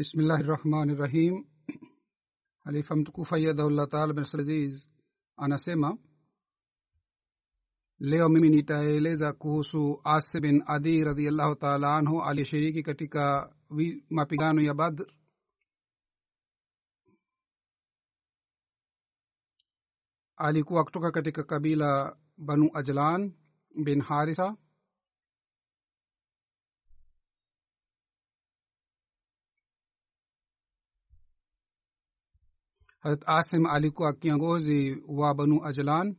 Bismillahi rahmani rahim halifa mtukufu ayadhaullah taala bin aziz anasema leo mimi nitaeleza kuhusu asi bin adi radiallahu taala anhu aliyeshiriki katika mapigano ya badr. Alikuwa kutoka katika kabila banu ajlan bin harisa harat asim alikuwa kiongozi wa banu ajlan.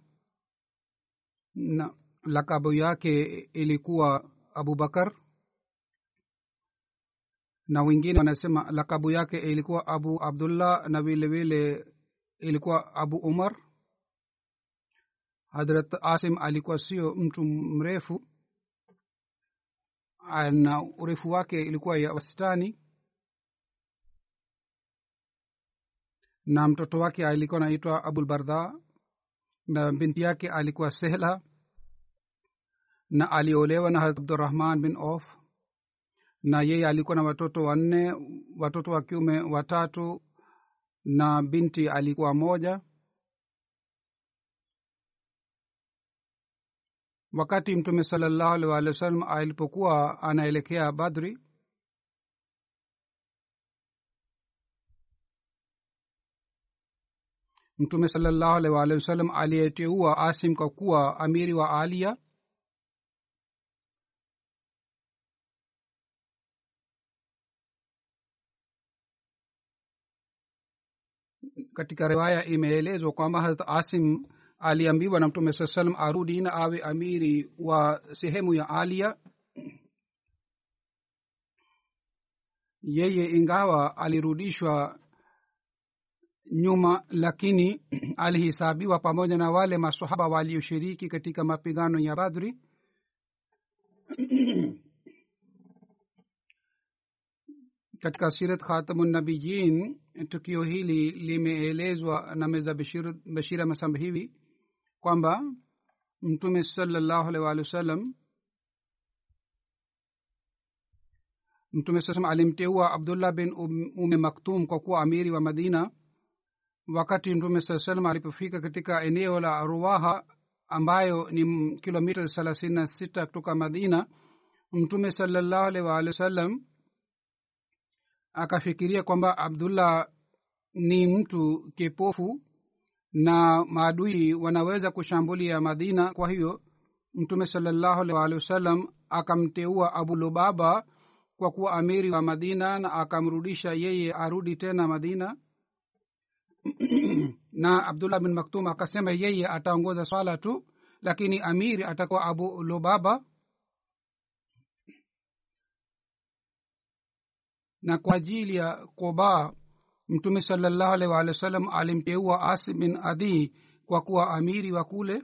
Na lakabu yake ilikuwa abubakar na wengine wanasema lakabu yake ilikuwa abu abdullah na vile vile ilikuwa abu umar. Hadrat asim alikuwa sio mtu mrefu. Na urefu wake ilikuwa ya wastani na mtoto wake alikuwa anaitwa abulbarda na binti yake alikuwa sehla na aliolewa na harat abdurahman bin of na yeye alikuwa na watoto wanne watoto wa kiume watatu na binti alikuwa moja wakati mtume salallahu alih walih wa sallam alipokuwa anaelekea badri mtume salallahu alaihi waalihi wasallam aliyeteua asim kwa kuwa amiri wa alia? Katika riwaya imeelezwa kwamba harat asim aliambiwa na mtume saa salam arudi na awe amiri wa sehemu ya alia? Yeye ingawa alirudishwa nyuma lakini alihisabiwa pamoja na wale masahaba walioshiriki katika mapigano ya badri. Katika sirat khatamunabiyin tukio hili limeelezwa na meza bashira bashir hivi kwamba mtume salallahu alaihi waalihi wasallam mtume saa alimteua abdullah bin ume maktum kwa kuwa amiri wa madina wakati mtume saa salam alipofika katika eneo la ruwaha ambayo ni kilomita thelathini na sita kutoka madina mtume salallahu alaihi waalihi wasallam akafikiria kwamba abdullah ni mtu kipofu na maadui wanaweza kushambulia madina. Kwa hiyo mtume salallahu alaihi waalihi wasallam akamteua abu lubaba kwa kuwa amiri wa madina na akamrudisha yeye arudi tena madina na abdullah bin maktum akasema yeye ataongoza swala tu lakini amiri atakuwa abu lubaba. Na kwa ajili ya koba mtume salallahu alaihi waalihi wasallam alimteua asim bin adhi kwa kuwa amiri wa kule.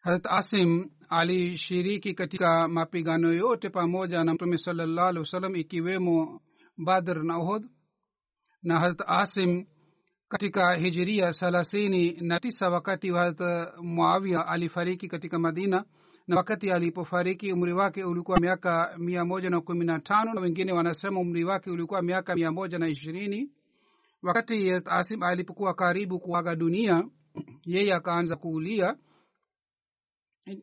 Harat asim alishiriki katika mapigano yote pamoja na mtume salallahu wa wasallam ikiwemo badr na uhud na harat asim katika hijiria thelathini na tisa wakati wa harat muawia alifariki katika madina na wakati alipofariki umri wake ulikuwa miaka mia moja na kumi na tano na wengine wanasema umri wake ulikuwa miaka mia moja na ishirini. Wakati asim alipokuwa karibu kuaga dunia yeye akaanza kuulia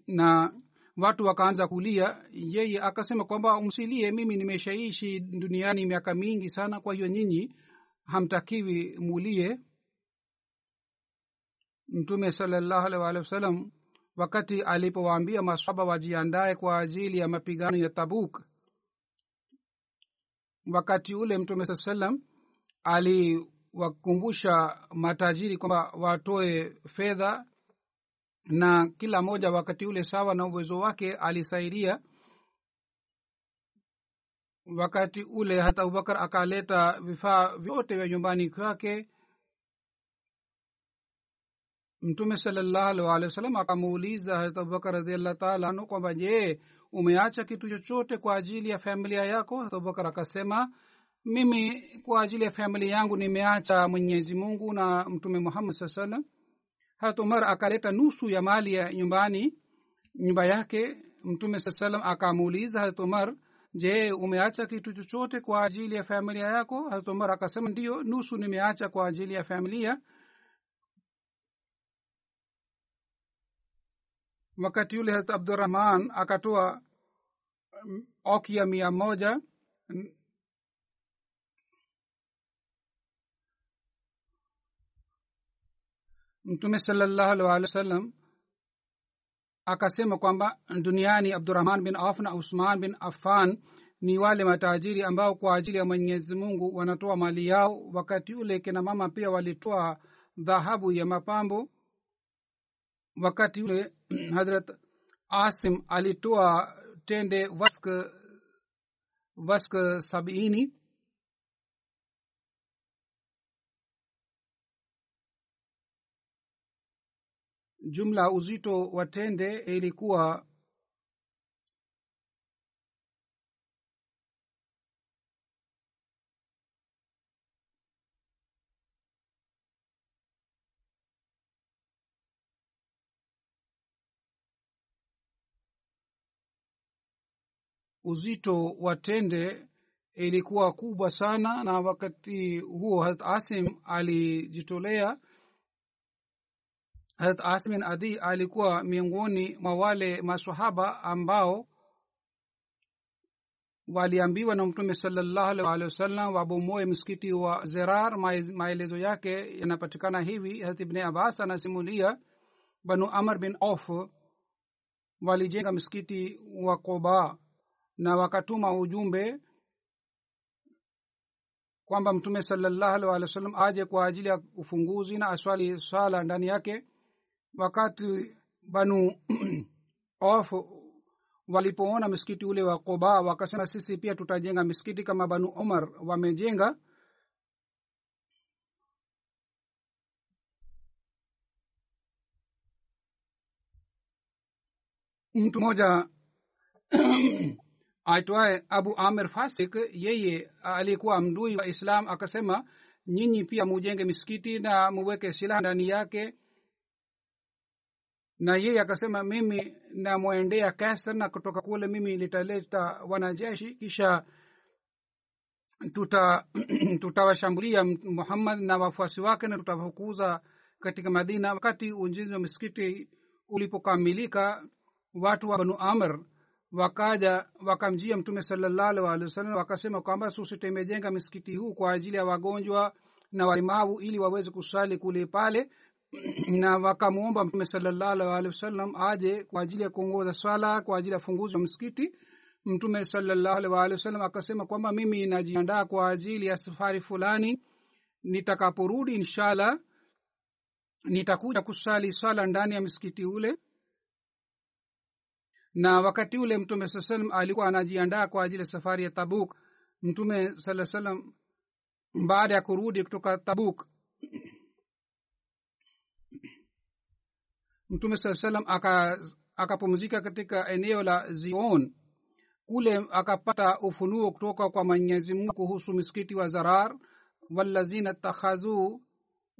na watu wakaanza kulia. Yeye akasema kwamba msilie mimi nimeshaishi duniani miaka mingi sana kwa hiyo nyinyi hamtakiwi mulie. Mtume salallahu alaihi wakati alipowaambia maswaba wajiandae kwa ajili ya mapigano ya tabuk wakati ule mtume saa salam aliwakumbusha matajiri kwamba watoe fedha na kila moja wakati ule sawa na uwezo wake alisaidia. Wakati ule hata abubakar akaleta vifaa vyote vya nyumbani kwake. Mtume salallahu walih akamuuliza hazrat abubakar radiallah taala anu kwamba je umeacha kitu chochote kwa ajili ya familia yako? Hazrat abubakar akasema mimi kwa ajili ya familia yangu nimeacha mwenyezi mungu na mtume muhammad saa salam harat umar akaleta nusu ya mali ya nyumbani nyumba yake mtume saa salam akamuuliza harat umar je umeacha kitu chochote kwa ajili ya familia yako? Harat umar akasema ndiyo nusu nimeacha kwa ajili ya familia. Wakati yule harat abdurahman akatoa okia mia moja mtume salllahu alih walih wa sallam akasema kwamba duniani abdurahman bin auf na usman bin affan ni wale matajiri ambao kwa ajili ya mwenyezi mungu wanatoa mali yao. Wakati ule kina mama pia walitoa dhahabu ya mapambo. Wakati ule hadrat asim alitoa tende wask wask sabini jumla uzito wa tende ilikuwa uzito wa tende ilikuwa kubwa sana na wakati huo harat asim alijitolea harat asim bin adi alikuwa miongoni mwa wale masahaba ambao waliambiwa na mtume salallahu alih wasallam wabomoe msikiti wa zerar. Maelezo yake yanapatikana hivi. Harat ibni abbas anasimulia banu amr bin auf walijenga msikiti wa koba na wakatuma ujumbe kwamba mtume salallahu alih wasallam aje kwa ajili ya ufunguzi na aswali swala ndani yake wakati banu of walipoona msikiti ule wa koba wakasema sisi pia tutajenga misikiti kama banu omar wamejenga. Mtu mmoja aitwaye abu amir fasik yeye alikuwa mdui wa islam akasema nyinyi pia mujenge misikiti na muweke silaha ndani yake na yeye akasema mimi namwendea kasar na kutoka kule mimi nitaleta wanajeshi kisha tuta tutawashambulia muhammad na wafuasi wake na tutawafukuza katika madina. Wakati ujenzi wa misikiti ulipokamilika watu wa banu amr wakaja wakamjia mtume salallahu walih wasallam wakasema kwamba susi tumejenga misikiti huu kwa ajili ya wagonjwa na walemavu ili waweze kusali kule pale na wakamwomba mtume salallahu walih wasallam aje kwa ajili ya kuongoza swala kwa ajili ya funguzi wa msikiti. Mtume salallahu alih walih wasallam akasema kwamba mimi najiandaa kwa ajili ya safari fulani. Nitakaporudi inshallah nitakuja kusali swala ndani ya msikiti ule. Na wakati ule mtume saa salam alikuwa anajiandaa kwa ajili ya safari ya tabuk. Mtume saa salam baada ya kurudi kutoka tabuk mtume saa salam akapumzika aka katika eneo la zion kule akapata ufunuo kutoka kwa mwenyezi mungu kuhusu misikiti wa zarar walazina takhazuu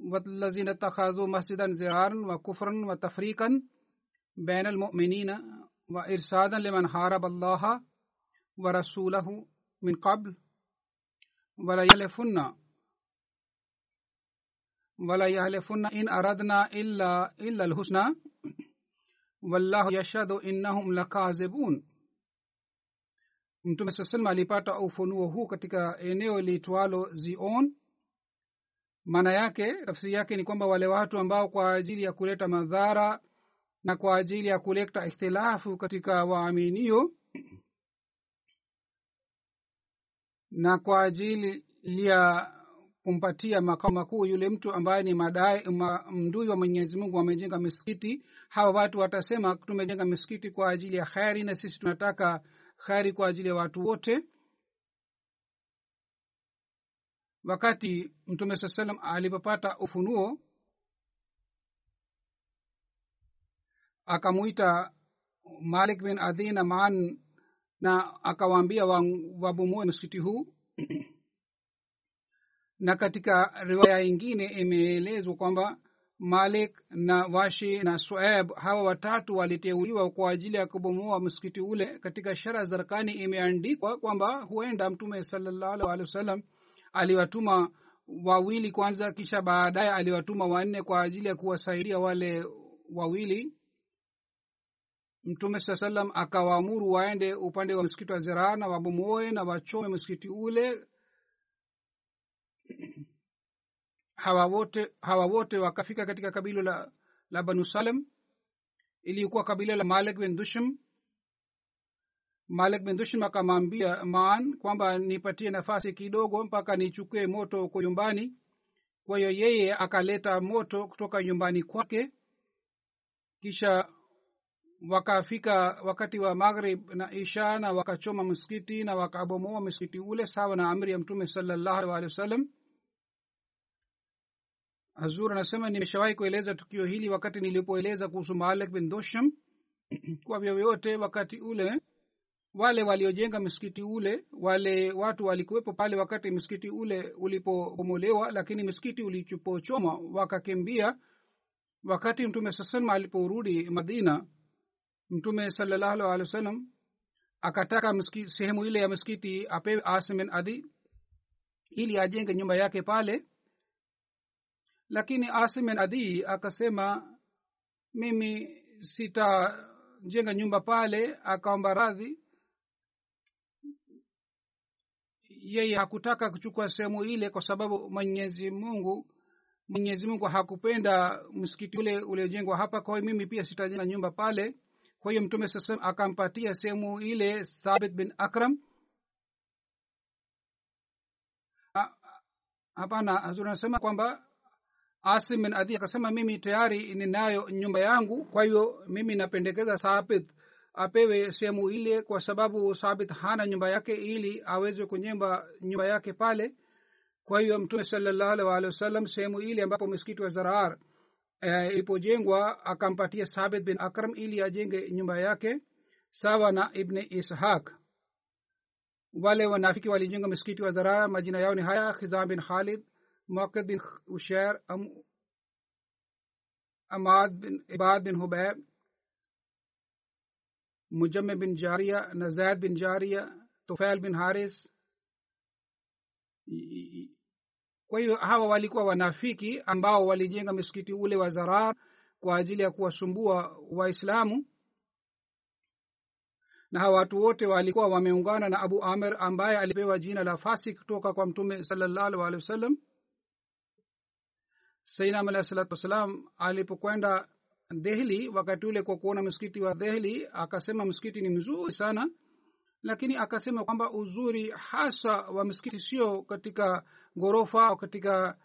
والذين اتخذوا مسجدا زرارا وكفرا وتفريقا بين المؤمنين وإرسادا لمن حارب الله ورسوله من قبل ولا wala yahlifunna in aradna illa, illa lhusna wallahu yashhadu innahum lakazibun. Mtume saa salam alipata ufunuo huu katika eneo liitwalo zion. Maana yake tafsiri yake ni kwamba wale watu ambao kwa ajili ya kuleta madhara na kwa ajili ya kuleta ikhtilafu katika waaminio na kwa ajili ya kumpatia makao makuu yule mtu ambaye ni madai ma, mdui wa mwenyezi mungu wamejenga misikiti. Hawa watu watasema tumejenga misikiti kwa ajili ya kheri na sisi tunataka kheri kwa ajili ya watu wote. Wakati mtume saa salam alipopata ufunuo akamwita malik bin adhina maan na akawaambia wabumue msikiti huu na katika riwaya ingine imeelezwa kwamba malik na washi na sueb hawa watatu waliteuliwa kwa ajili ya kubomoa msikiti ule. Katika shara zarkani imeandikwa kwamba huenda mtume salllahualhi wasallam aliwatuma wawili kwanza kisha baadaye aliwatuma wanne kwa ajili ya kuwasaidia wale wawili. Mtume saa salam akawaamuru waende upande wa msikiti wa ziraa na wabomoe na wachome msikiti ule hawa wote hawa wote wakafika katika kabila la, la banu salem ilikuwa kabila la malik bin dushim. Malik bin dushim akamwambia maan kwamba nipatie nafasi kidogo mpaka nichukue moto huko nyumbani. Kwa hiyo yeye akaleta moto kutoka nyumbani kwake. Kisha wakafika wakati wa maghrib na isha na wakachoma msikiti na wakabomoa msikiti ule sawa na amri ya mtume salallahu alih walih wasallam hazur anasema nimeshawahi kueleza tukio hili wakati nilipoeleza kuhusu malik bin dosham kwa vyovyote wakati ule. Wale waliojenga msikiti ule wale watu walikuwepo pale wakati msikiti ule ulipobomolewa lakini msikiti ulipochoma wakakimbia. Wakati mtume saa salama aliporudi madina mtume salallahu alih wa sallam akataka sehemu ile ya msikiti apewe asimin adi ili ajenge nyumba yake pale lakini asimin adi akasema mimi sitajenga nyumba pale. Akaomba radhi. Yeye hakutaka kuchukua sehemu ile kwa sababu mwenyezi mungu mwenyezi mungu hakupenda msikiti ule uliojengwa hapa. Kwa hiyo mimi pia sitajenga nyumba pale. Kwa hiyo mtume sasa akampatia sehemu ile sabit bin akram. Hapana anasema kwamba asim bin adhi akasema mimi tayari ninayo nyumba yangu kwa hiyo mimi napendekeza sabit apewe sehemu ile kwa sababu sabit hana nyumba yake ili aweze kunyemba nyumba yake pale. Kwa hiyo mtume salallahu wasallam sehemu ile ambapo msikiti wa zarar ilipojengwa e, akampatia sabit bin akram ili ajenge nyumba yake sawa na ibni ishaq. Wale wanafiki walijenga msikiti wa dharar majina yao ni haya khizam bin khalid muakid bin اشیر bin ibad bin hubaib mujame bin jaria na zaid bin jaria tufail bin haris kwa hiyo hawa walikuwa wanafiki ambao walijenga msikiti ule wa zarar kwa ajili ya kuwasumbua waislamu na hawa watu wote walikuwa wameungana na abu amir ambaye alipewa jina la fasik kutoka kwa mtume salallahu alehi wasallam sainam alahi salatu wassalam alipokwenda dehli wakati ule kwa kuona msikiti wa dehli akasema msikiti ni mzuri sana lakini akasema kwamba uzuri hasa wa msikiti sio katika ghorofa au katika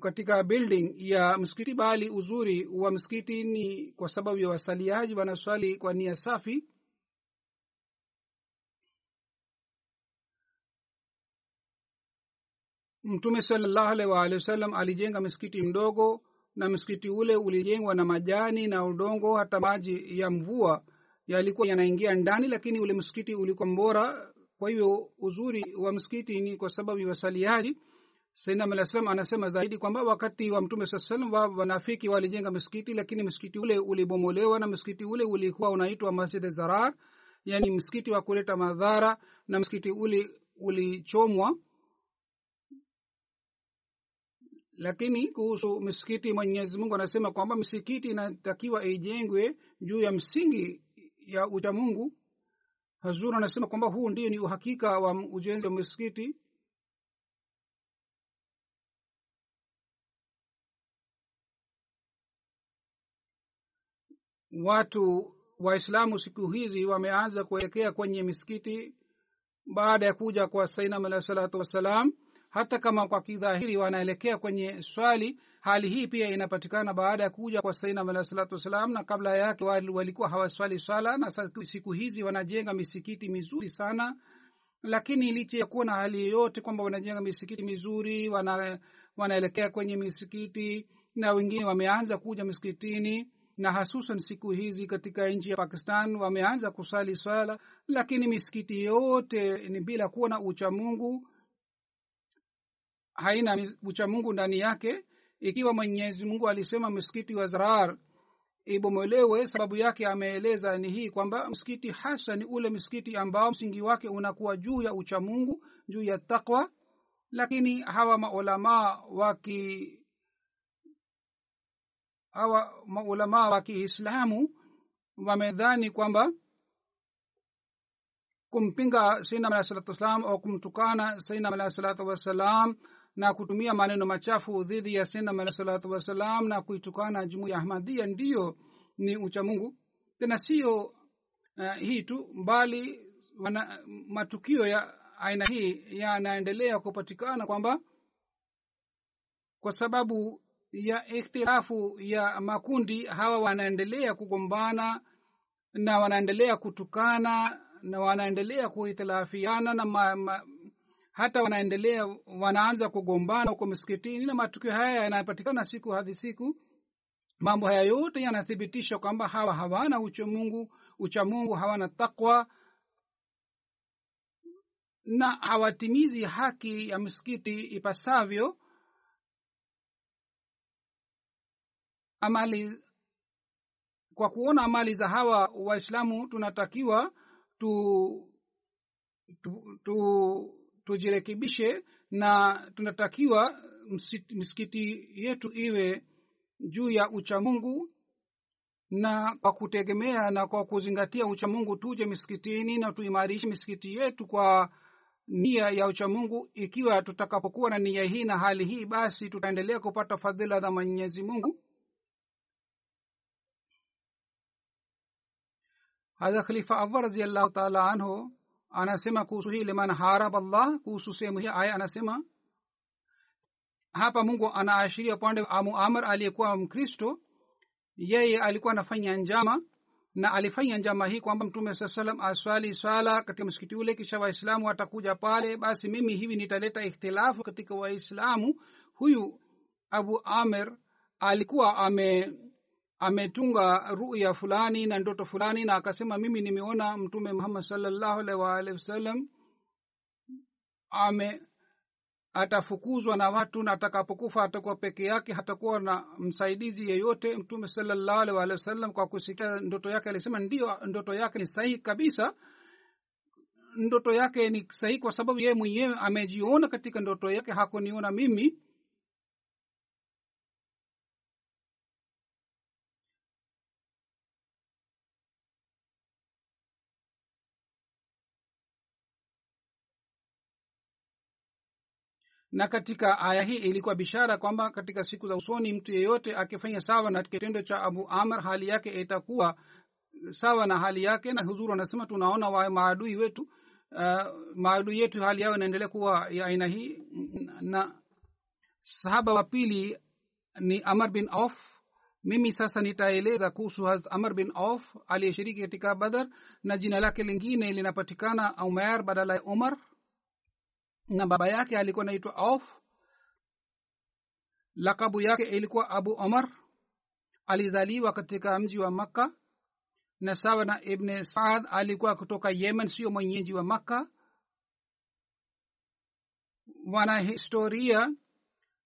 katika building ya msikiti bali uzuri wa msikiti ni kwa sababu ya wasaliaji wanaswali kwa nia safi mtume salallahu alaihi waalihi wasallam alijenga msikiti mdogo na msikiti ule ulijengwa na majani na udongo hata maji ya mvua yalikuwa yanaingia ndani lakini ule msikiti ulikuwa mbora. Kwa hivyo uzuri wa msikiti ni kwa sababu ya wasaliaji. Sainam alah salam anasema zaidi kwamba wakati wa mtume saa salam wa wanafiki walijenga msikiti lakini msikiti ule ulibomolewa na msikiti ule ulikuwa unaitwa masjid zarar yani msikiti wa kuleta madhara na msikiti ule ulichomwa lakini kuhusu misikiti mwenyezi mungu anasema kwamba misikiti inatakiwa ijengwe juu ya msingi ya uchamungu hazur anasema kwamba huu ndio ni uhakika wa ujenzi wa misikiti watu waislamu siku hizi wameanza kuelekea kwenye misikiti baada ya kuja kwa sainam alahi salatu wassalam hata kama kwa kidhahiri wanaelekea kwenye swali hali hii pia inapatikana baada ya kuja kwa sainam alahi salatu wassalam na kabla yake walikuwa hawaswali swala na siku hizi wanajenga misikiti mizuri sana. Lakini licha ya kuwa na hali yoyote kwamba wanajenga misikiti mizuri wana, wanaelekea kwenye misikiti na wengine wameanza kuja misikitini na hasusan siku hizi katika nchi ya pakistan wameanza kusali swala lakini misikiti yote ni bila kuwa na uchamungu haina uchamungu ndani yake. Ikiwa mwenyezi mungu alisema msikiti wa zarar ibomolewe sababu yake ameeleza ni hii kwamba msikiti hasa ni ule msikiti ambao msingi wake unakuwa juu ya uchamungu juu ya takwa lakini hawa maulamaa waki hawa maulamaa wa kiislamu wamedhani kwamba kumpinga sainam alahi salatu wassalam au kumtukana sainam alahi salatu wassalam na kutumia maneno machafu dhidi ya sinam alahi salatu wassalam na kuitukana jumuya ahmadia ndiyo ni uchamungu tena sio uh, hii tu bali wana, matukio ya aina hii yanaendelea kupatikana kwamba kwa sababu ya ikhtilafu ya makundi hawa wanaendelea kugombana na wanaendelea kutukana na wanaendelea kuhitilafiana na ma, ma, hata wanaendelea wanaanza kugombana huko msikitini na matukio haya yanapatikana siku hadi siku mambo haya yote yanathibitisha kwamba hawa hawana uchamungu uchamungu hawana takwa na hawatimizi haki ya msikiti ipasavyo amali kwa kuona amali za hawa waislamu tunatakiwa tu, tu, tu tujirekebishe na tunatakiwa misikiti yetu iwe juu ya uchamungu na kwa kutegemea na kwa kuzingatia uchamungu tuje misikitini na tuimarishe misikiti yetu kwa nia ya uchamungu ikiwa tutakapokuwa na nia hii na hali hii basi tutaendelea kupata fadhila za mwenyezi mungu. Hadha khalifa raziallahu taala anhu anasema kuhusu hii liman harab allah kuhusu sehemu hii aya anasema hapa mungu anaashiria pande amu amr aliyekuwa mkristo yeye alikuwa anafanya njama na alifanya njama hii kwamba mtume saa salam aswali swala katika msikiti ule kisha waislamu watakuja pale basi mimi hivi nitaleta ikhtilafu katika waislamu. Huyu abu amer alikuwa ame ametunga ruya fulani na ndoto fulani na akasema mimi nimeona mtume muhammad salllahu alaihi waalihi wasallam ame atafukuzwa na watu na atakapokufa atakuwa peke yake hatakuwa na msaidizi yeyote. Mtume salllahu alaihi waalihi wasallam kwa kusikia ndoto yake alisema ndio ndoto yake ni sahihi kabisa. Ndoto yake ni sahihi kwa sababu yeye mwenyewe amejiona katika ndoto yake hakuniona mimi na katika aya hii ilikuwa bishara kwamba katika siku za usoni mtu yeyote akifanya sawa na kitendo cha abu amr hali yake itakuwa sawa na hali yake. Na huzuru anasema tunaona wa maadui wetu uh, maadui yetu hali yao inaendelea kuwa ya aina hii. Na sahaba wa pili ni amar bin auf. Mimi sasa nitaeleza kuhusu amar bin auf aliyeshiriki katika badar na jina lake lingine linapatikana umer badala ya umar na baba yake alikuwa naitwa auf. Lakabu yake ilikuwa abu omar. Alizaliwa katika mji wa makka. Na sawa na ibne saad alikuwa kutoka yemen sio mwenyeji wa makka. Wanahistoria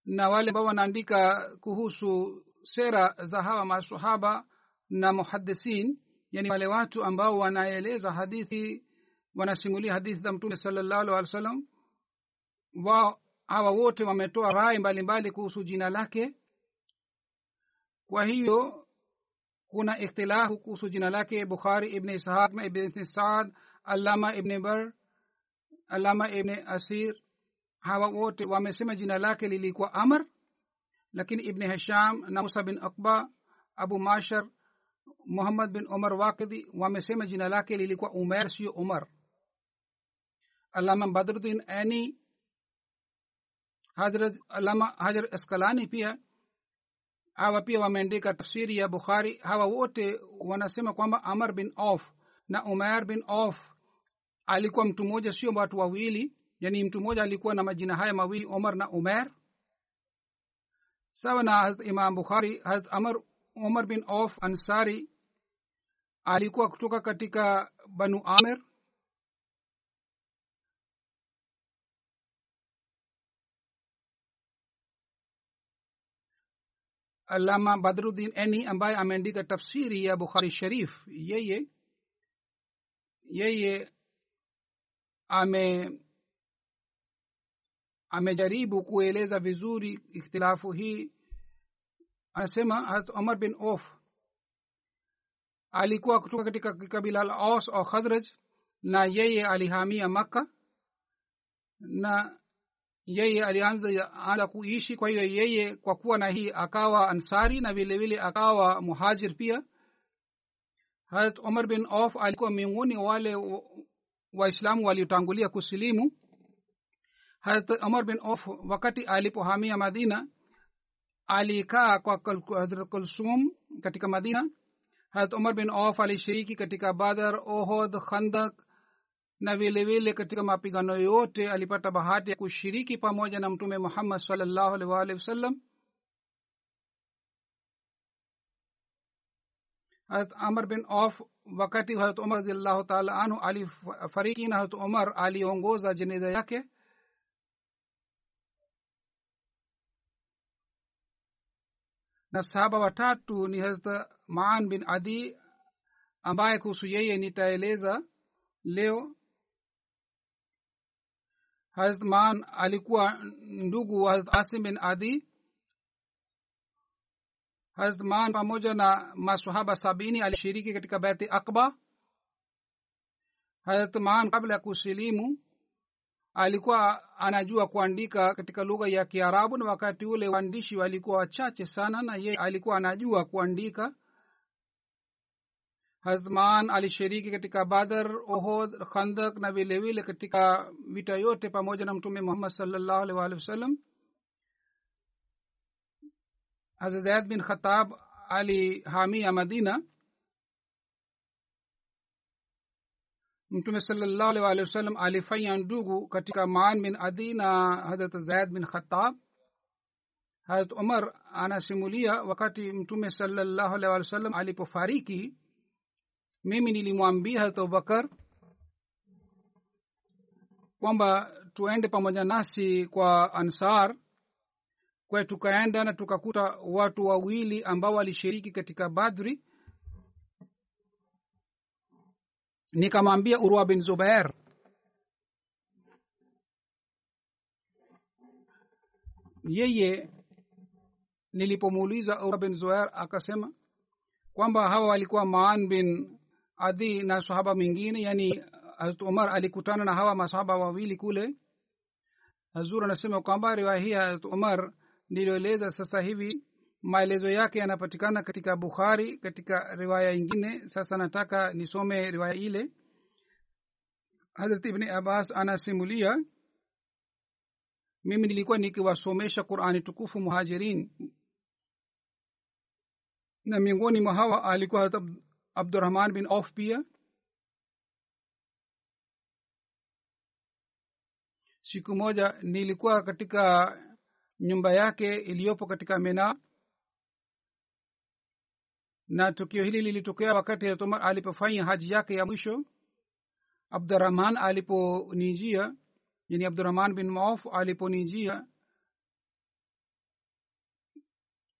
na wale ambao wanaandika kuhusu sera za hawa masahaba na muhadisin yani wale watu ambao wanaeleza hadithi wanasimulia hadithi za mtume salllahu alih wa sallam wa hawa wote wametoa rai mbalimbali kuhusu jina lake. Kwa hiyo kuna ikhtilafu kuhusu jina lake bukhari ibn ishaq na ibn saad alama ibn bar alama ibn asir. Hawa wote wamesema jina lake lilikuwa amr lakini ibn hisham na musa bin akba abu mashar muhammad bin umar wakidi wamesema jina lake lilikuwa umer sio umar. Alama badruddin ani hadrat alama hajar askalani pia hawa pia wameandika tafsiri ya bukhari hawa wote wanasema kwamba amar bin of na umer bin of alikuwa mtu mmoja sio watu wawili yani mtu mmoja alikuwa na majina haya mawili omar na umer sawa na imam bukhari amar umar bin of ansari alikuwa kutoka katika banu amir alama badruddin eni ambaye ameandika tafsiri ya bukhari sharif. Yeye yeye ame amejaribu kueleza vizuri ikhtilafu hii. Anasema harat omar bin of alikuwa kutoka katika kabila la os au khadraj na yeye alihamia makka na yeye alianza anza kuishi kwa hiyo yeye kwa kuwa na hii akawa ansari na vile vile akawa muhajir pia. Harat omar bin of alikuwa miongoni wale waislamu waliotangulia kusilimu. Harat omar bin of wakati alipohamia madina alikaa kwa hadrat kulsum katika madina. Harat omar bin of alishiriki katika badar ohod khandak na vilevile vile katika mapigano yote alipata bahati ya kushiriki pamoja na mtume muhammad salllahu alih waalihi wasallam harat amr bin of wakati harat umar radiallahu taala anhu alifariki na harat umar aliongoza jeneza yake. Na sahaba watatu ni harat maan bin adi ambaye kuhusu yeye nitaeleza leo maan alikuwa ndugu wa harat asim bin adi. Maan pamoja na masahaba sabini alishiriki katika beti akba maan kabla ya kusilimu alikuwa anajua kuandika katika lugha ya kiarabu na wakati ule waandishi walikuwa wachache sana na yeye alikuwa anajua kuandika hazman alishiriki katika badar ohod khandak na vilevile katika vita yote pamoja na mtume muhammad salllahu alih waalihi wasallam. Hazrat zaid bin khatab alihamia madina. Mtume salllahu alih waalihi wasallam alifanya ndugu katika maan bin adi na hadrat zaid bin khatab harat umar anasimulia wakati mtume salllahu alih walih wasallam alipofariki mimi nilimwambia harat abubakar kwamba tuende pamoja nasi kwa ansar kwa tukaenda na tukakuta watu wawili ambao walishiriki katika badri. Nikamwambia urwa bin zubair yeye nilipomuuliza urwa bin zubair akasema kwamba hawa walikuwa maan bin adi na sahaba mwingine yani hazrat umar alikutana na hawa masahaba wawili kule. Hazur anasema kwamba riwaya hii hazrat umar niliyoeleza sasa hivi maelezo yake yanapatikana katika bukhari katika riwaya ingine sasa nataka nisome riwaya ile. Hazrat ibni abbas anasimulia mimi nilikuwa nikiwasomesha qurani tukufu muhajirin. Na miongoni mwa hawa alikuwa abdurahman bin auf pia siku moja nilikuwa katika nyumba yake iliyopo katika mena na tukio hili lilitokea wakati umar alipofanya haji yake ya mwisho. Abdurahman aliponijia yani abdurahman bin mauf aliponijia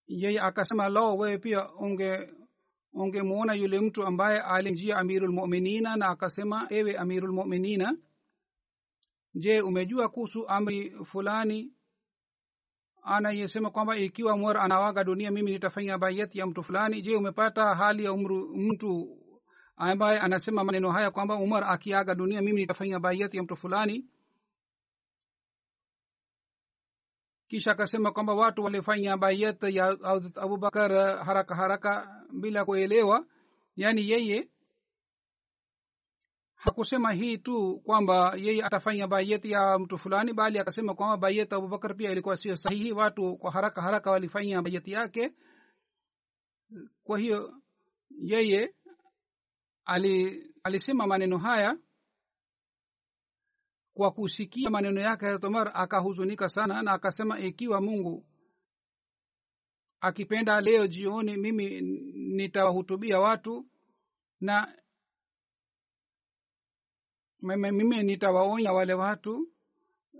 yeye akasema lao wewe pia unge ungemwona yule mtu ambaye alimjia amirulmuminina na akasema ewe amirulmuminina je umejua kuhusu amri fulani? Anayesema kwamba ikiwa umar anawaga dunia mimi nitafanya bayati ya mtu fulani. Je umepata hali ya umru, mtu ambaye anasema maneno haya kwamba umar akiaga dunia mimi nitafanya bayati ya mtu fulani kisha akasema kwamba watu walifanya bayat ya abubakar haraka haraka bila kuelewa. Yaani yeye hakusema hii tu kwamba yeye atafanya bayet ya mtu fulani bali akasema kwamba bayet abubakar pia ilikuwa sio sahihi. Watu kwa haraka haraka walifanya bayet yake. Kwa hiyo yeye ali, alisema maneno haya kwa kusikia maneno yake hazrat omar akahuzunika sana na akasema ikiwa mungu akipenda leo jioni mimi nitawahutubia watu na mimi nitawaonya wale watu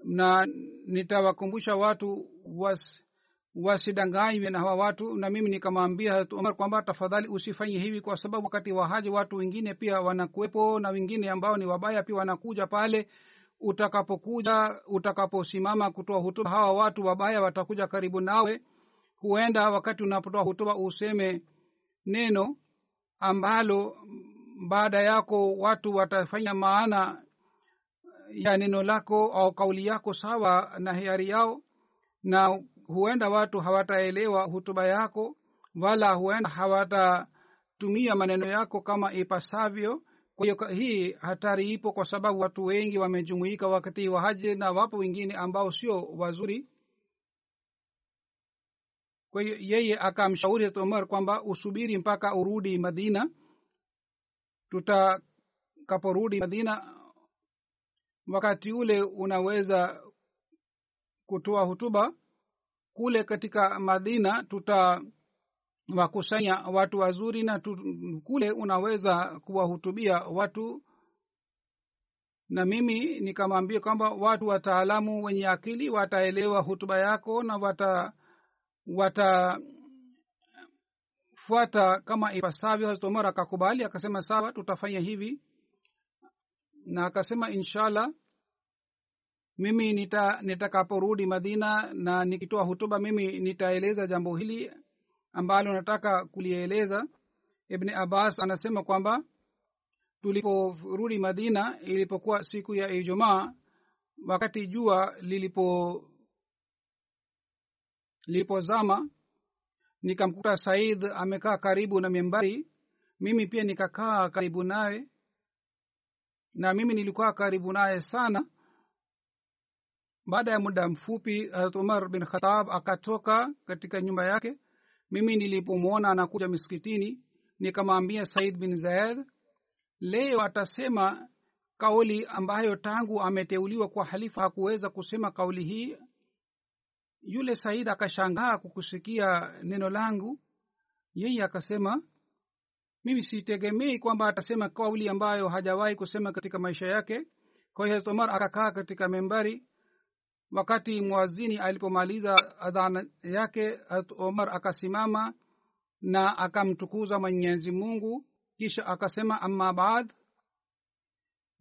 na nitawakumbusha watu was, wasidanganywe na hawa watu na mimi nikamwambia umar kwamba tafadhali usifanye hivi kwa sababu wakati wahaji watu wengine pia wanakuwepo na wengine ambao ni wabaya pia wanakuja pale utakapokuja utakaposimama kutoa hutuba hawa watu wabaya watakuja karibu nawe. Huenda wakati unapotoa hutuba useme neno ambalo baada yako watu watafanya maana ya neno lako au kauli yako sawa na hiari yao na huenda watu hawataelewa hutuba yako wala huenda hawatatumia maneno yako kama ipasavyo kwa hiyo hii hatari ipo kwa sababu watu wengi wamejumuika wakati wa haji na wapo wengine ambao sio wazuri. Kwa hiyo yeye akamshauri umar kwamba usubiri mpaka urudi madina. Tutakaporudi madina wakati ule unaweza kutoa hutuba. Kule katika madina tutawakusanya watu wazuri na kule unaweza kuwahutubia watu. Na mimi nikamwambia kwamba watu wataalamu wenye akili wataelewa hutuba yako na wata watafuata kama ipasavyo. Hazrat umar akakubali akasema sawa tutafanya hivi. Na akasema inshallah mimi nita nitakaporudi madina na nikitoa hutuba mimi nitaeleza jambo hili ambalo nataka kulieleza. Ibni abbas anasema kwamba tuliporudi madina ilipokuwa siku ya ijumaa wakati jua lilipo lilipozama nikamkuta said amekaa karibu na membari mimi pia nikakaa karibu naye na mimi nilikuwa karibu naye sana. Baada ya muda mfupi harat umar bin khatab akatoka katika nyumba yake mimi nilipomwona anakuja miskitini nikamwambia said bin zaid leo atasema kauli ambayo tangu ameteuliwa kwa halifa hakuweza kusema kauli hii. Yule said akashangaa kukusikia neno langu. Yeye akasema mimi sitegemei kwamba atasema kauli ambayo hajawahi kusema katika maisha yake. Kwa hiyo omar akakaa katika membari wakati mwazini alipomaliza adhana yake omar akasimama na akamtukuza mwenyezi mungu kisha akasema amma baad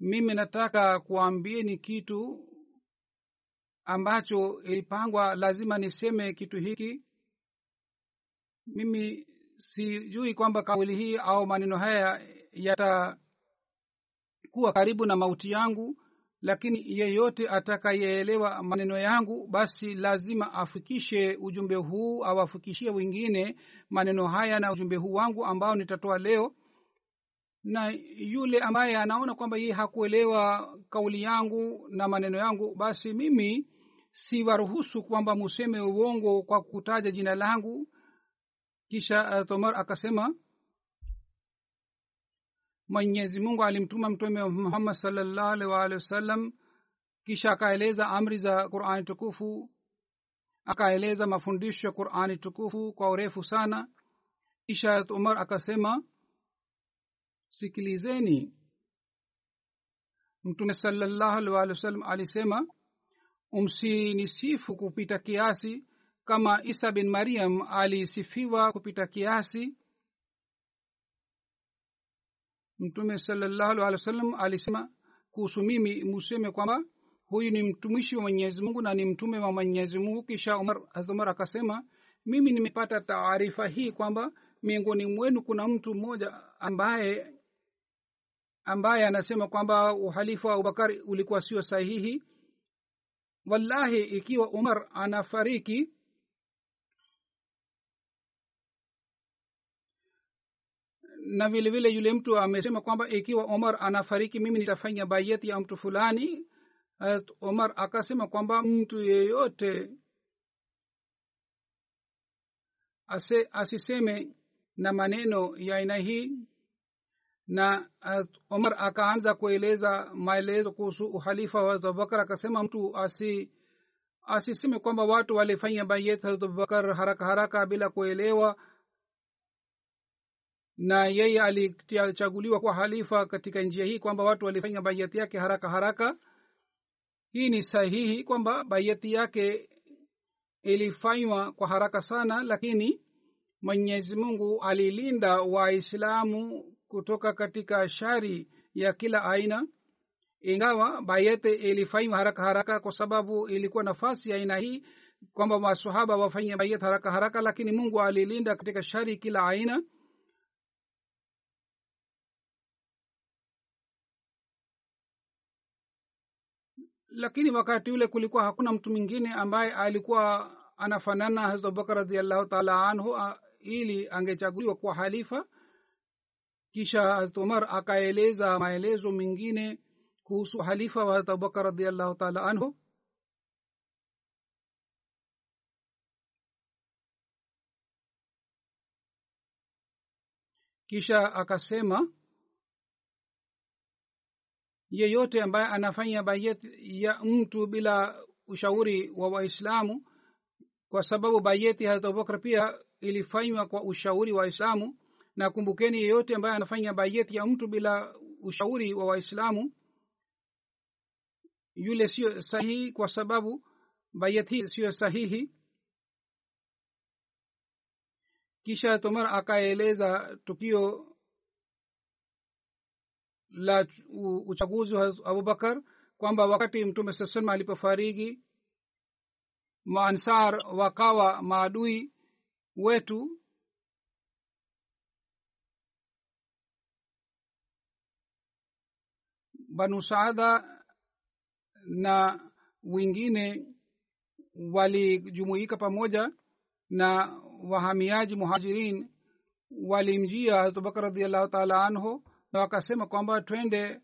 mimi nataka kuambieni kitu ambacho ilipangwa lazima niseme kitu hiki. Mimi sijui kwamba kauli hii au maneno haya yatakuwa karibu na mauti yangu lakini yeyote atakayeelewa maneno yangu basi lazima afikishe ujumbe huu awafikishie wengine maneno haya na ujumbe huu wangu ambao nitatoa leo. Na yule ambaye anaona kwamba yeye hakuelewa kauli yangu na maneno yangu basi mimi siwaruhusu kwamba museme uongo kwa kutaja jina langu. Kisha uh, tomar akasema mwenyezi mungu alimtuma mtume muhammad salllahu alih waalihi wasallam kisha akaeleza amri za qurani tukufu akaeleza mafundisho ya qurani tukufu kwa urefu sana. Kisha umar akasema sikilizeni. Mtume salllahu alih waalihi wasallam alisema umsinisifu kupita kiasi kama isa bin mariam alisifiwa kupita kiasi mtume salallahu alih wa sallam alisema kuhusu mimi museme kwamba huyu ni mtumishi wa mwenyezi mungu na ni mtume wa mwenyezi mungu. Kisha umar umar akasema mimi nimepata taarifa hii kwamba miongoni mwenu kuna mtu mmoja ambaye ambaye anasema kwamba uhalifu wa abubakar ulikuwa sio sahihi. Wallahi ikiwa umar anafariki na vile vile yule mtu amesema kwamba ikiwa omar anafariki mimi nitafanya bayeti ya mtu fulani omar akasema kwamba mtu yeyote ase, asiseme na maneno ya aina hii. Na uh, omar akaanza kueleza maelezo kuhusu uhalifa wa abubakar akasema mtu asi asiseme kwamba watu walifanya bayet abubakar haraka haraka bila kuelewa na yeye alichaguliwa kwa halifa katika njia hii kwamba watu walifanya bayati yake haraka haraka. Hii ni sahihi kwamba bayati yake ilifanywa kwa haraka sana lakini mwenyezi mungu alilinda waislamu kutoka katika shari ya kila aina. Ingawa bayete ilifanywa haraka haraka kwa sababu ilikuwa nafasi ya aina hii kwamba masahaba wafanye bayet haraka haraka lakini mungu alilinda katika shari kila aina lakini wakati ule kulikuwa hakuna mtu mwingine ambaye alikuwa anafanana hazrat abubakar radiallahu taala anhu ili angechaguliwa kuwa halifa kisha hazrat umar akaeleza maelezo mengine kuhusu halifa wa hazrat abubakar radiallahu taala anhu. Kisha akasema yeyote ambaye anafanya bayet ya mtu bila ushauri wa waislamu kwa sababu bayeti abubakar pia ilifanywa kwa ushauri wa waislamu. Na kumbukeni yeyote ambaye anafanya bayeti ya mtu bila ushauri wa waislamu yule siyo sahihi kwa sababu bayet hii siyo sahihi. Kisha tomar akaeleza tukio la uchaguzi wa abubakar kwamba wakati mtume saa salama alipofariki maansar wakawa maadui wetu. Banu saada na wengine walijumuika pamoja na wahamiaji muhajirin walimjia abubakar radiallahu taala anhu na wakasema kwamba twende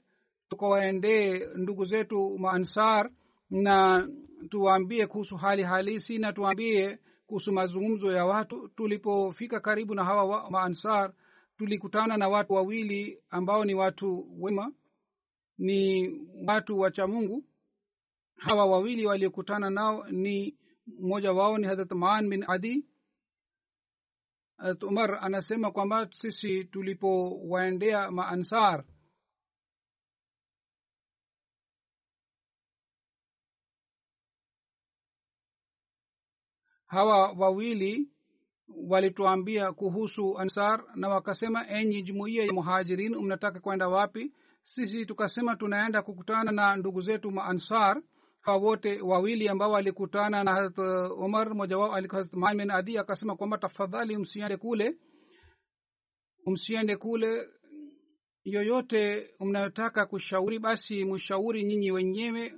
tukawaendee ndugu zetu maansar na tuwaambie kuhusu hali halisi na tuwaambie kuhusu mazungumzo ya watu. Tulipofika karibu na hawa wa, maansar tulikutana na watu wawili ambao ni watu wema ni watu wacha mungu. Hawa wawili waliokutana nao ni mmoja wao ni hadrat maan bin adi hadrat umar anasema kwamba sisi tulipowaendea maansar hawa wawili walituambia kuhusu ansar na wakasema enyi jumuiya ya muhajirin mnataka kwenda wapi? Sisi tukasema tunaenda kukutana na ndugu zetu maansar wote wawili ambao walikutana na harat umar moja wao alikuwa adi akasema kwamba tafadhali msiende kule msiende kule. Yoyote mnayotaka kushauri basi mshauri nyinyi wenyewe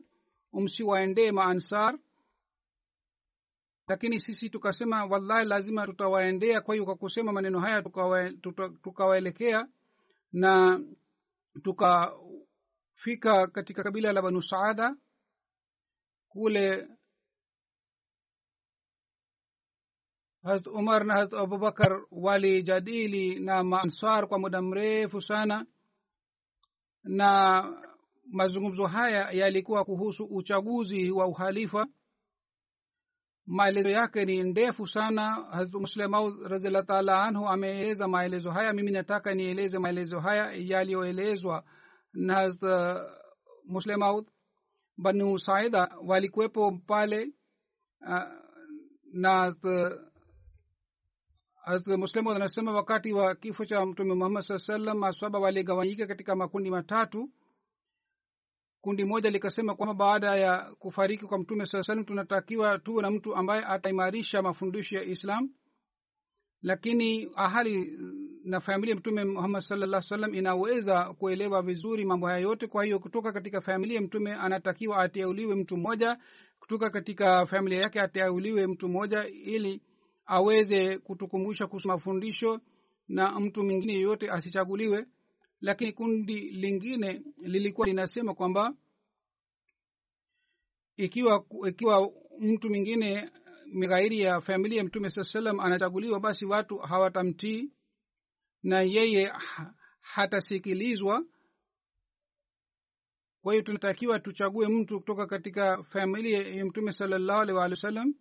msiwaendee maansar. Lakini sisi tukasema wallahi lazima tutawaendea. Kwa hiyo kwa kusema maneno haya tukawaelekea tuka na tukafika katika kabila la banu saada kule hazrat umar na hazrat abubakar walijadili na maanswar kwa muda mrefu sana. Na mazungumzo haya yalikuwa kuhusu uchaguzi wa uhalifa. Maelezo yake ni ndefu sana. Hazmuslemaud raziallah taala anhu ameeleza maelezo haya. Mimi nataka nieleze maelezo haya yaliyoelezwa na hazrat muslemaud banu saida walikuwepo pale uh, na hazrat muslemaud anasema wakati wa kifo cha mtume muhammad saa salam maswaba waligawanyika katika makundi matatu. Kundi moja likasema kwamba baada ya kufariki kwa mtume saa salam tunatakiwa tuwe na mtu ambaye ataimarisha mafundisho ya islam lakini ahali na familia mtume muhammad sallallahu salam inaweza kuelewa vizuri mambo haya yote. Kwa hiyo kutoka katika familia mtume anatakiwa ateuliwe mtu mmoja kutoka katika familia yake ateuliwe mtu mmoja ili aweze kutukumbusha kuhusu mafundisho na mtu mwingine yeyote asichaguliwe. Lakini kundi lingine lilikuwa linasema kwamba ikiwa ikiwa mtu mwingine ghairi ya familia ya mtume saa salam anachaguliwa basi watu hawatamtii na yeye hatasikilizwa. Kwa hiyo tunatakiwa tuchague mtu kutoka katika familia ya mtume salallahu alih waalihi wa sallam.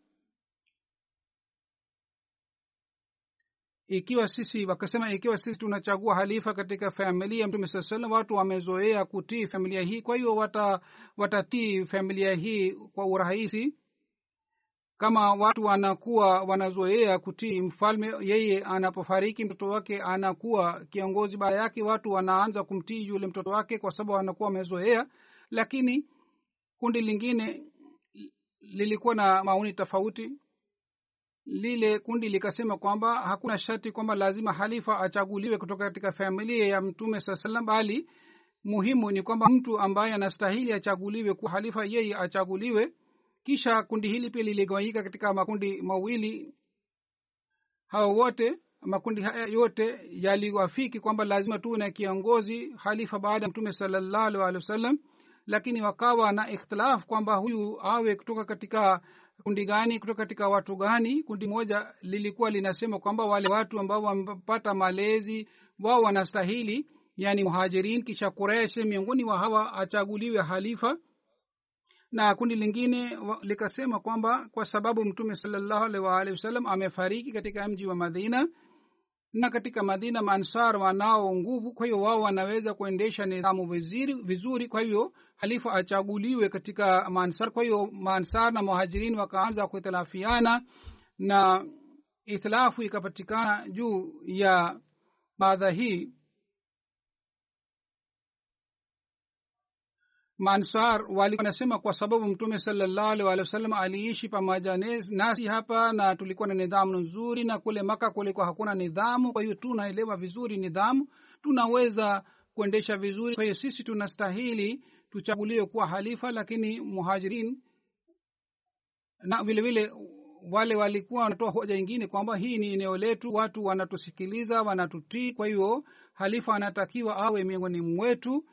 Ikiwa sisi wakasema ikiwa sisi tunachagua halifa katika familia ya mtume saa salam watu wamezoea kutii familia hii. Kwa hiyo wata watatii familia hii kwa urahisi kama watu wanakuwa wanazoea kutii mfalme yeye anapofariki mtoto wake anakuwa kiongozi. Baada yake watu wanaanza kumtii yule mtoto wake kwa sababu wanakuwa wamezoea. Lakini kundi lingine lilikuwa na maoni tofauti. Lile kundi likasema kwamba hakuna sharti kwamba lazima halifa achaguliwe kutoka katika familia ya mtume saa salam bali muhimu ni kwamba mtu ambaye anastahili achaguliwe kuwa halifa yeye achaguliwe kisha kundi hili pia liligawanyika katika makundi mawili. Hao wote makundi haya yote yaliwafiki kwamba lazima tuwe na kiongozi halifa baada ya mtume salallahu alih wasallam lakini wakawa na ikhtilaf kwamba huyu awe kutoka katika kundi gani kutoka katika watu gani. Kundi moja lilikuwa linasema kwamba wale watu ambao wamepata malezi wao wanastahili yani muhajirin kisha kuresh miongoni wa hawa achaguliwe halifa na kundi lingine likasema kwamba kwa sababu mtume salallahu alaihi waalihi wasallam amefariki katika mji wa madina na katika madina maansar wanao nguvu kwa hiyo wao wanaweza kuendesha nidhamu vizuri, vizuri kwa hiyo halifa achaguliwe katika maansar. Kwa hiyo maansar na muhajirini wakaanza kuhitilafiana na itilafu ikapatikana juu ya madha hii maansar wanasema kwa sababu mtume salallahu alih wasallam aliishi pamoja nasi hapa na tulikuwa na nidhamu nzuri na kule maka kulikuwa hakuna nidhamu kwa hiyo tunaelewa vizuri nidhamu tunaweza kuendesha vizuri. Kwa hiyo sisi tunastahili tuchaguliwe kuwa halifa lakini muhajirin na vile vile wale walikuwa wanatoa hoja ingine kwamba hii ni eneo letu watu wanatusikiliza wanatutii kwa hiyo halifa anatakiwa awe miongoni mwetu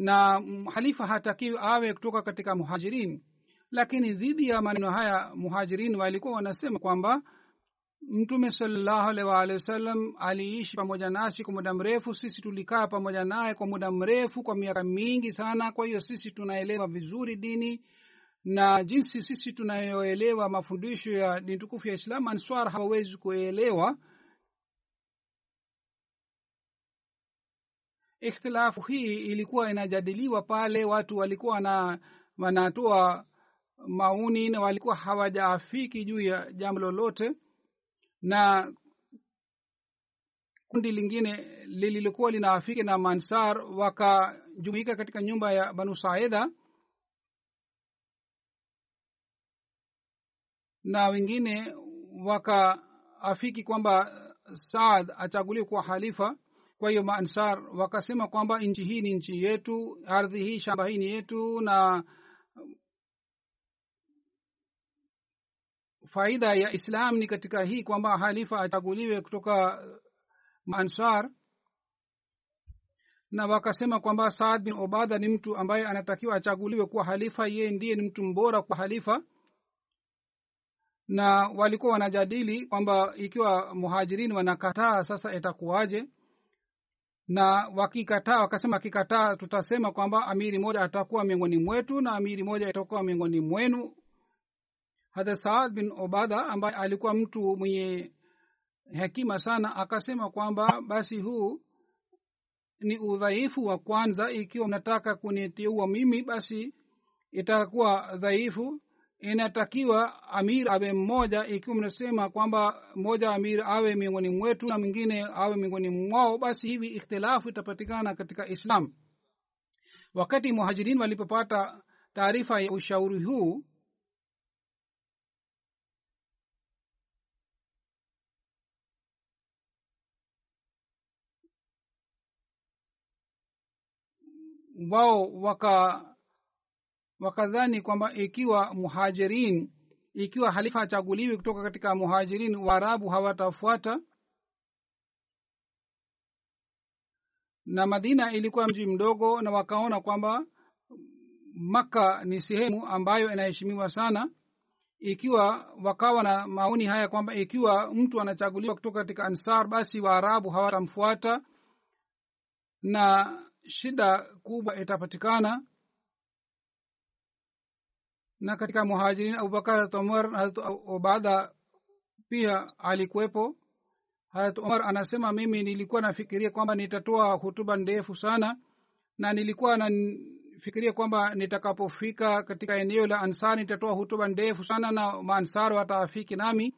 na halifa hatakiwi awe kutoka katika muhajirin. Lakini dhidi ya maneno haya muhajirin walikuwa wanasema kwamba mtume salallahu alaihi wasallam aliishi pamoja nasi kwa muda mrefu sisi tulikaa pamoja naye kwa muda mrefu kwa miaka mingi sana. Kwa hiyo sisi tunaelewa vizuri dini na jinsi sisi tunayoelewa mafundisho ya dini tukufu ya islam answar hawawezi kuelewa ikhtilafu hii ilikuwa inajadiliwa pale watu walikuwa na wanatoa mauni na walikuwa hawajaafiki juu ya jambo lolote. Na kundi lingine lililokuwa linaafiki na mansar wakajumuika katika nyumba ya banu saida. Na wengine wakaafiki kwamba saad achaguliwe kuwa halifa kwa hiyo maansar wakasema kwamba nchi hii ni nchi yetu ardhi hii shamba hii ni yetu na faida ya islam ni katika hii kwamba halifa achaguliwe kutoka maansar. Na wakasema kwamba saad bin obada ni mtu ambaye anatakiwa achaguliwe kuwa halifa. Yeye ndiye ni mtu mbora kwa halifa. Na walikuwa wanajadili kwamba ikiwa muhajirini wanakataa sasa itakuwaje na wakikataa wakasema akikataa tutasema kwamba amiri moja atakuwa miongoni mwetu na amiri moja itakuwa miongoni mwenu. Hadha saad bin obadha ambaye alikuwa mtu mwenye hekima sana akasema kwamba basi huu ni udhaifu wa kwanza. Ikiwa mnataka kuniteua mimi basi itakuwa dhaifu inatakiwa amir awe mmoja ikiwa mnasema kwamba mmoja amir awe miongoni mwetu na mwingine awe miongoni mwao basi hivi ikhtilafu itapatikana katika islam. Wakati muhajirin walipopata taarifa ya ushauri huu wao waka wakadhani kwamba ikiwa muhajirin ikiwa halifa achaguliwi kutoka katika muhajirin waarabu hawatafuata. Na madina ilikuwa mji mdogo na wakaona kwamba makka ni sehemu ambayo inaheshimiwa sana. Ikiwa wakawa na maoni haya kwamba ikiwa mtu anachaguliwa kutoka katika ansar basi waarabu hawatamfuata na shida kubwa itapatikana na katika muhajirin abubakar harat umar harat obada pia alikuwepo. Harat umar anasema mimi nilikuwa nafikiria kwamba nitatoa hutuba ndefu sana na nilikuwa nafikiria kwamba nitakapofika katika eneo la ansar nitatoa hutuba ndefu sana na maansar wataafiki nami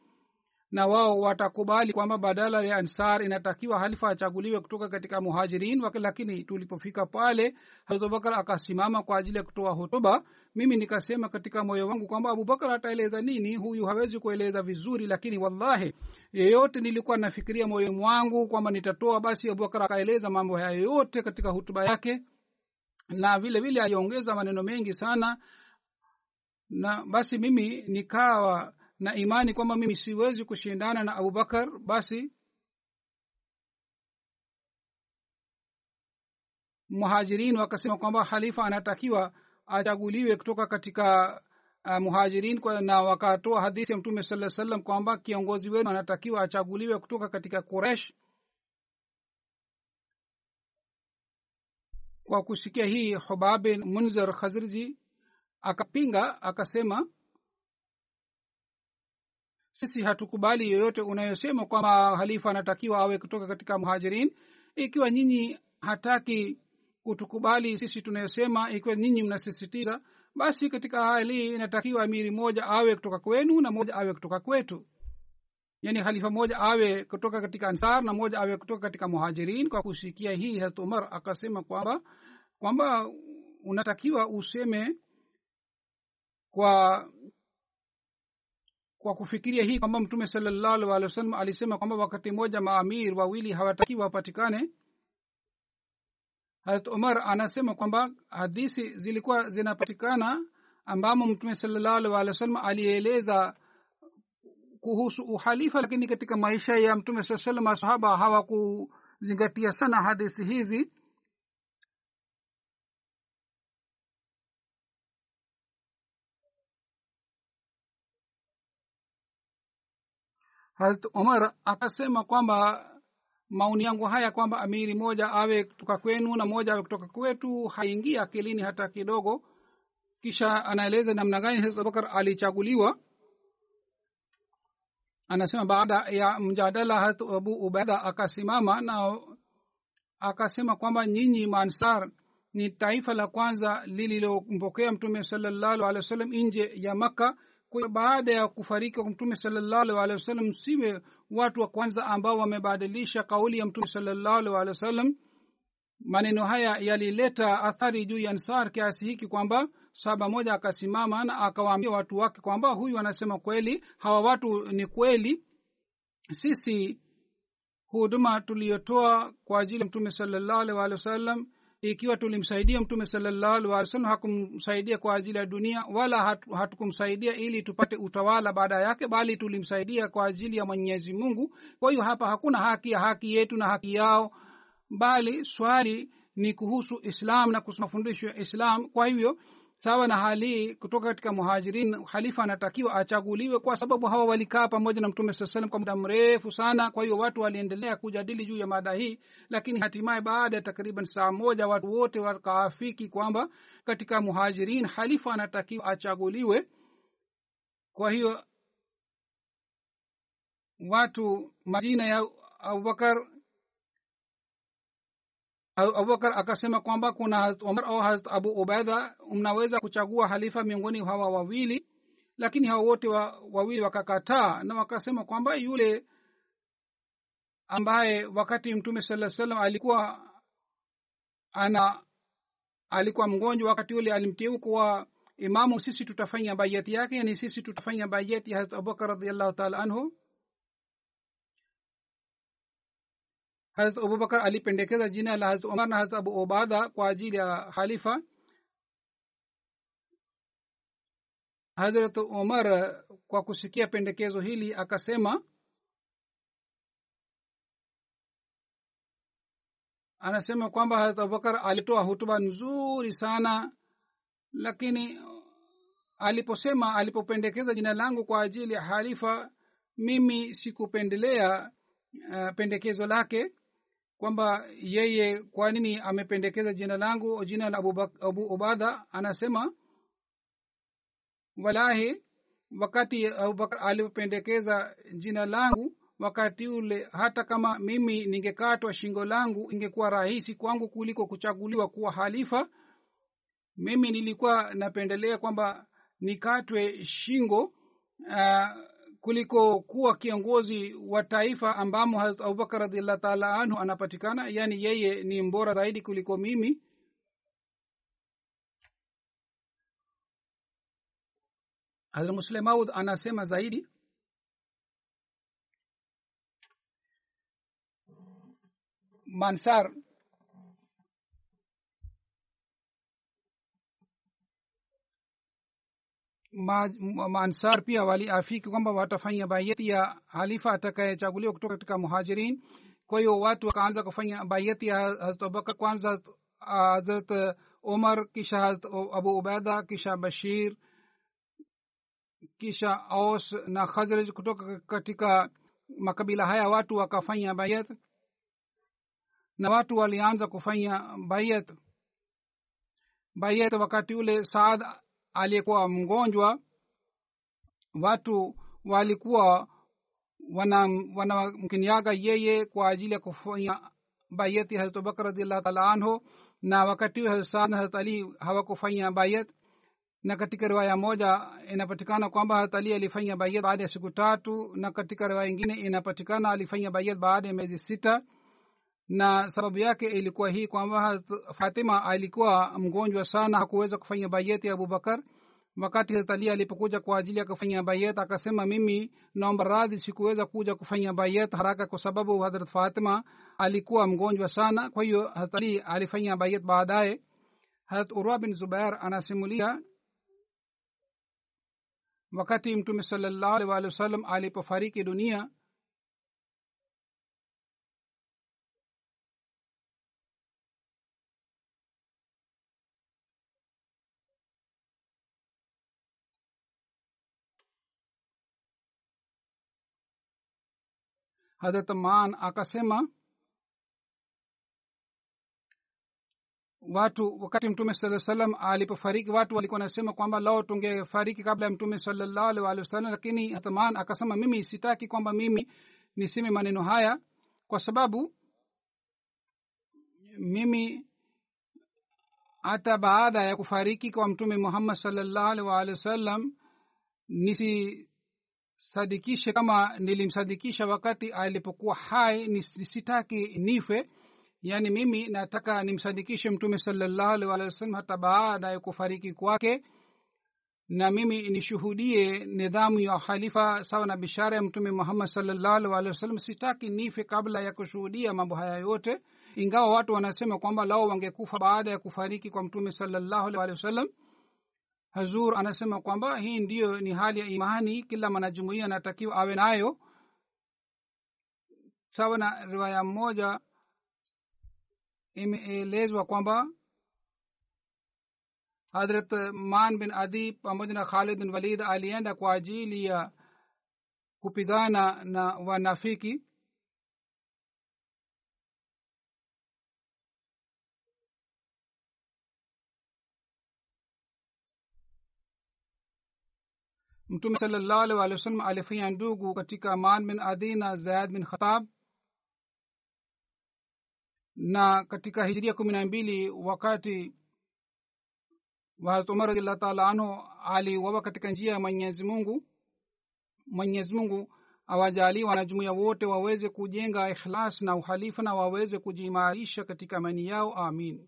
na wao watakubali kwamba badala ya ansar inatakiwa halifa achaguliwe kutoka katika muhajirin lakini tulipofika pale abubakar akasimama kwa ajili ya kutoa hutuba mimi nikasema katika moyo wangu kwamba abubakar ataeleza nini? Huyu hawezi kueleza vizuri lakini wallahi yeyote nilikuwa nafikiria moyo mwangu kwamba nitatoa basi abubakar akaeleza mambo haya yote katika hutuba yake. Na vile vile aliongeza maneno mengi sana. Na basi mimi nikawa na imani kwamba mimi siwezi kushindana na abubakar basi muhajirin wakasema kwamba halifa anatakiwa achaguliwe kutoka katika uh, muhajirin kwa, na wakatoa hadithi ya mtume saa salam kwamba kiongozi wenu anatakiwa achaguliwe kutoka katika kuresh kwa kusikia hii hubabin munzer khazirji akapinga akasema sisi hatukubali yoyote unayosema kwamba halifa anatakiwa awe kutoka katika muhajirin. Ikiwa nyinyi hataki kutukubali sisi tunayosema ikiwa ninyi mnasisitiza basi katika hali hii inatakiwa amiri moja awe kutoka kwenu na moja awe kutoka kwetu. Yaani halifa moja awe kutoka katika ansar na moja awe kutoka katika muhajirin. Kwa kusikia hii hat umar akasema kwamba kwamba unatakiwa useme kwa kwa kufikiria hii kwamba mtume salallahu alih wa alisema kwamba wakati mmoja maamir wawili hawatakiwa wapatikane harat umar anasema kwamba hadisi zilikuwa zinapatikana ambamo mtume salallahu walih wa sallam alieleza kuhusu uhalifa lakini katika maisha ya mtume saa salam masahaba hawakuzingatia sana hadisi hizi. Harat umar akasema kwamba maoni yangu haya kwamba amiri moja awe kutoka kwenu na moja awe kutoka kwetu haingia akilini hata kidogo. Kisha anaeleza namna gani hazrat abubakar alichaguliwa. Anasema baada ya mjadala hat abu ubaida akasimama na akasema kwamba nyinyi maansar ni taifa la kwanza lililompokea mtume salallahu alehi wa sallam nje ya makka baada ya kufariki kwa mtume salallahu alehi wa sallam siwe watu wa kwanza ambao wamebadilisha kauli ya mtume salallahu alehi wa sallam maneno haya yalileta athari juu ya ansar kiasi hiki kwamba saba moja akasimama na akawaambia watu wake kwamba huyu anasema kweli hawa watu ni kweli. Sisi huduma tuliyotoa kwa ajili ya mtume salallahu alih wa wasallam ikiwa tulimsaidia mtume salallahu alih wasallam hakumsaidia kwa ajili ya dunia wala hatukumsaidia ili tupate utawala baada yake bali tulimsaidia kwa ajili ya mwenyezi mungu. Kwa hiyo hapa hakuna haki ya haki yetu na haki yao bali swali ni kuhusu islam na kuhusu mafundisho ya islam. Kwa hivyo sawa na hali kutoka katika muhajirin halifa anatakiwa achaguliwe kwa sababu hawa walikaa pamoja na mtume saa salam kwa muda mrefu sana. Kwa hiyo watu waliendelea kujadili juu ya mada hii lakini hatimaye baada ya takriban saa moja watu wote wakaafiki kwamba katika muhajirin halifa anatakiwa achaguliwe. Kwa hiyo watu majina ya abubakar abubakar akasema kwamba kuna harat umar au harat abu ubaidha mnaweza kuchagua halifa miongoni hawa wawili lakini hawa wote wa, wawili wakakataa na wakasema kwamba yule ambaye wakati mtume saa salam alikuwa ana alikuwa mgonjwa wakati ule alimteu kuwa imamu sisi tutafanya bayati yake yani sisi tutafanya bayati harat abubakar radiallahu taala anhu hazrat abubakar alipendekeza jina la harat umar na harat abu obada kwa ajili ya halifa harat umar kwa kusikia pendekezo hili akasema anasema kwamba harat abubakar alitoa hutuba nzuri sana lakini aliposema alipopendekeza jina langu kwa ajili ya halifa mimi sikupendelea uh, pendekezo lake kwamba yeye kwa nini amependekeza jina langu jina la abu, abu ubadha anasema walahi wakati abubakar alipopendekeza jina langu wakati ule hata kama mimi ningekatwa shingo langu ingekuwa rahisi kwangu kuliko kuchaguliwa kuwa halifa. Mimi nilikuwa napendelea kwamba nikatwe shingo uh, kuliko kuwa kiongozi wa taifa ambamo hazrat abubakar radiallahu taala anhu anapatikana yaani yeye ni mbora zaidi kuliko mimi? Hazrat anasema zaidi. Mansar maansar ma pia waliafiki kwamba watafanya bayeti ya halifa atakayechaguliwa kutoka katika muhajirin. Kwa hiyo watu wakaanza kufanya bayeti ya hazrat kwanza hazrat umar kisha hazrat abu ubaida kisha bashir kisha aus na khazraj kutoka katika makabila haya watu wakafanya bayet. Na watu walianza kufanya bayet. Bayet wakati ule saad aliyekuwa mgonjwa watu walikuwa wanamkiniaga wana yeye kwa ajili ya kufanya bayati hazrat abubakar radiallahu taala anhu na wakati huyo hazrat na hazrat ali hawakufanya bayat. Na katika riwaya moja inapatikana kwamba hazrat ali alifanya bayat baada ya siku tatu na katika riwaya ingine inapatikana alifanya bayat baada ya miezi sita na sababu yake ilikuwa hii kwamba fatima alikuwa mgonjwa sana hakuweza kufanya bayeti ya abubakar. Wakati hazrat alipokuja kwa ajili ya kufanya bayet akasema mimi naomba radhi sikuweza kuja kufanya bayet haraka kwa sababu hadrat fatima alikuwa mgonjwa sana. Kwa hiyo hazrat alifanya bayet baadaye. Harat urwa bin zubair anasimulia wakati mtume salallahu alih walih wasallam alipofariki dunia hadrat man akasema watu wakati mtume saa salam alipofariki watu walikuwa nasema kwamba lao tungefariki kabla ya mtume salallahu alih walih wasallam lakini hatman akasema mimi sitaki kwamba mimi niseme maneno haya kwa sababu mimi hata baada ya kufariki kwa mtume muhammad salallahu alih waalihi wasallam nisi sadikishe kama nilimsadikisha wakati alipokuwa hai nisitaki nife yaani mimi nataka nimsadikishe mtume salallahu alih walih hata baada ya kufariki kwake na mimi nishuhudie nidhamu ya khalifa sawa na bishara ya mtume muhammad salallahu sitaki nife kabla ya kushuhudia mambo haya yote. Ingawa watu wanasema kwamba lao wangekufa baada ya kufariki kwa mtume salallahu alih wasallam hazur anasema kwamba hii ndiyo ni hali ya imani kila mwanajumuia anatakiwa awe nayo. Sawa na riwaya moja imeelezwa kwamba hadrat man bin adi pamoja na khalid bin walid alienda kwa ajili ya kupigana na wanafiki mtume salallahu walih wasallam alifanya ndugu katika man bin na zaid bin khatab na katika hijiria kumi na mbili wakati wa umar radiallahu taala anhu aliuawa katika njia ya mwenyezi mungu mwenyezi mungu awajali wanajumuia wote waweze kujenga ikhlas na uhalifa na waweze kujiimarisha katika mani yao amin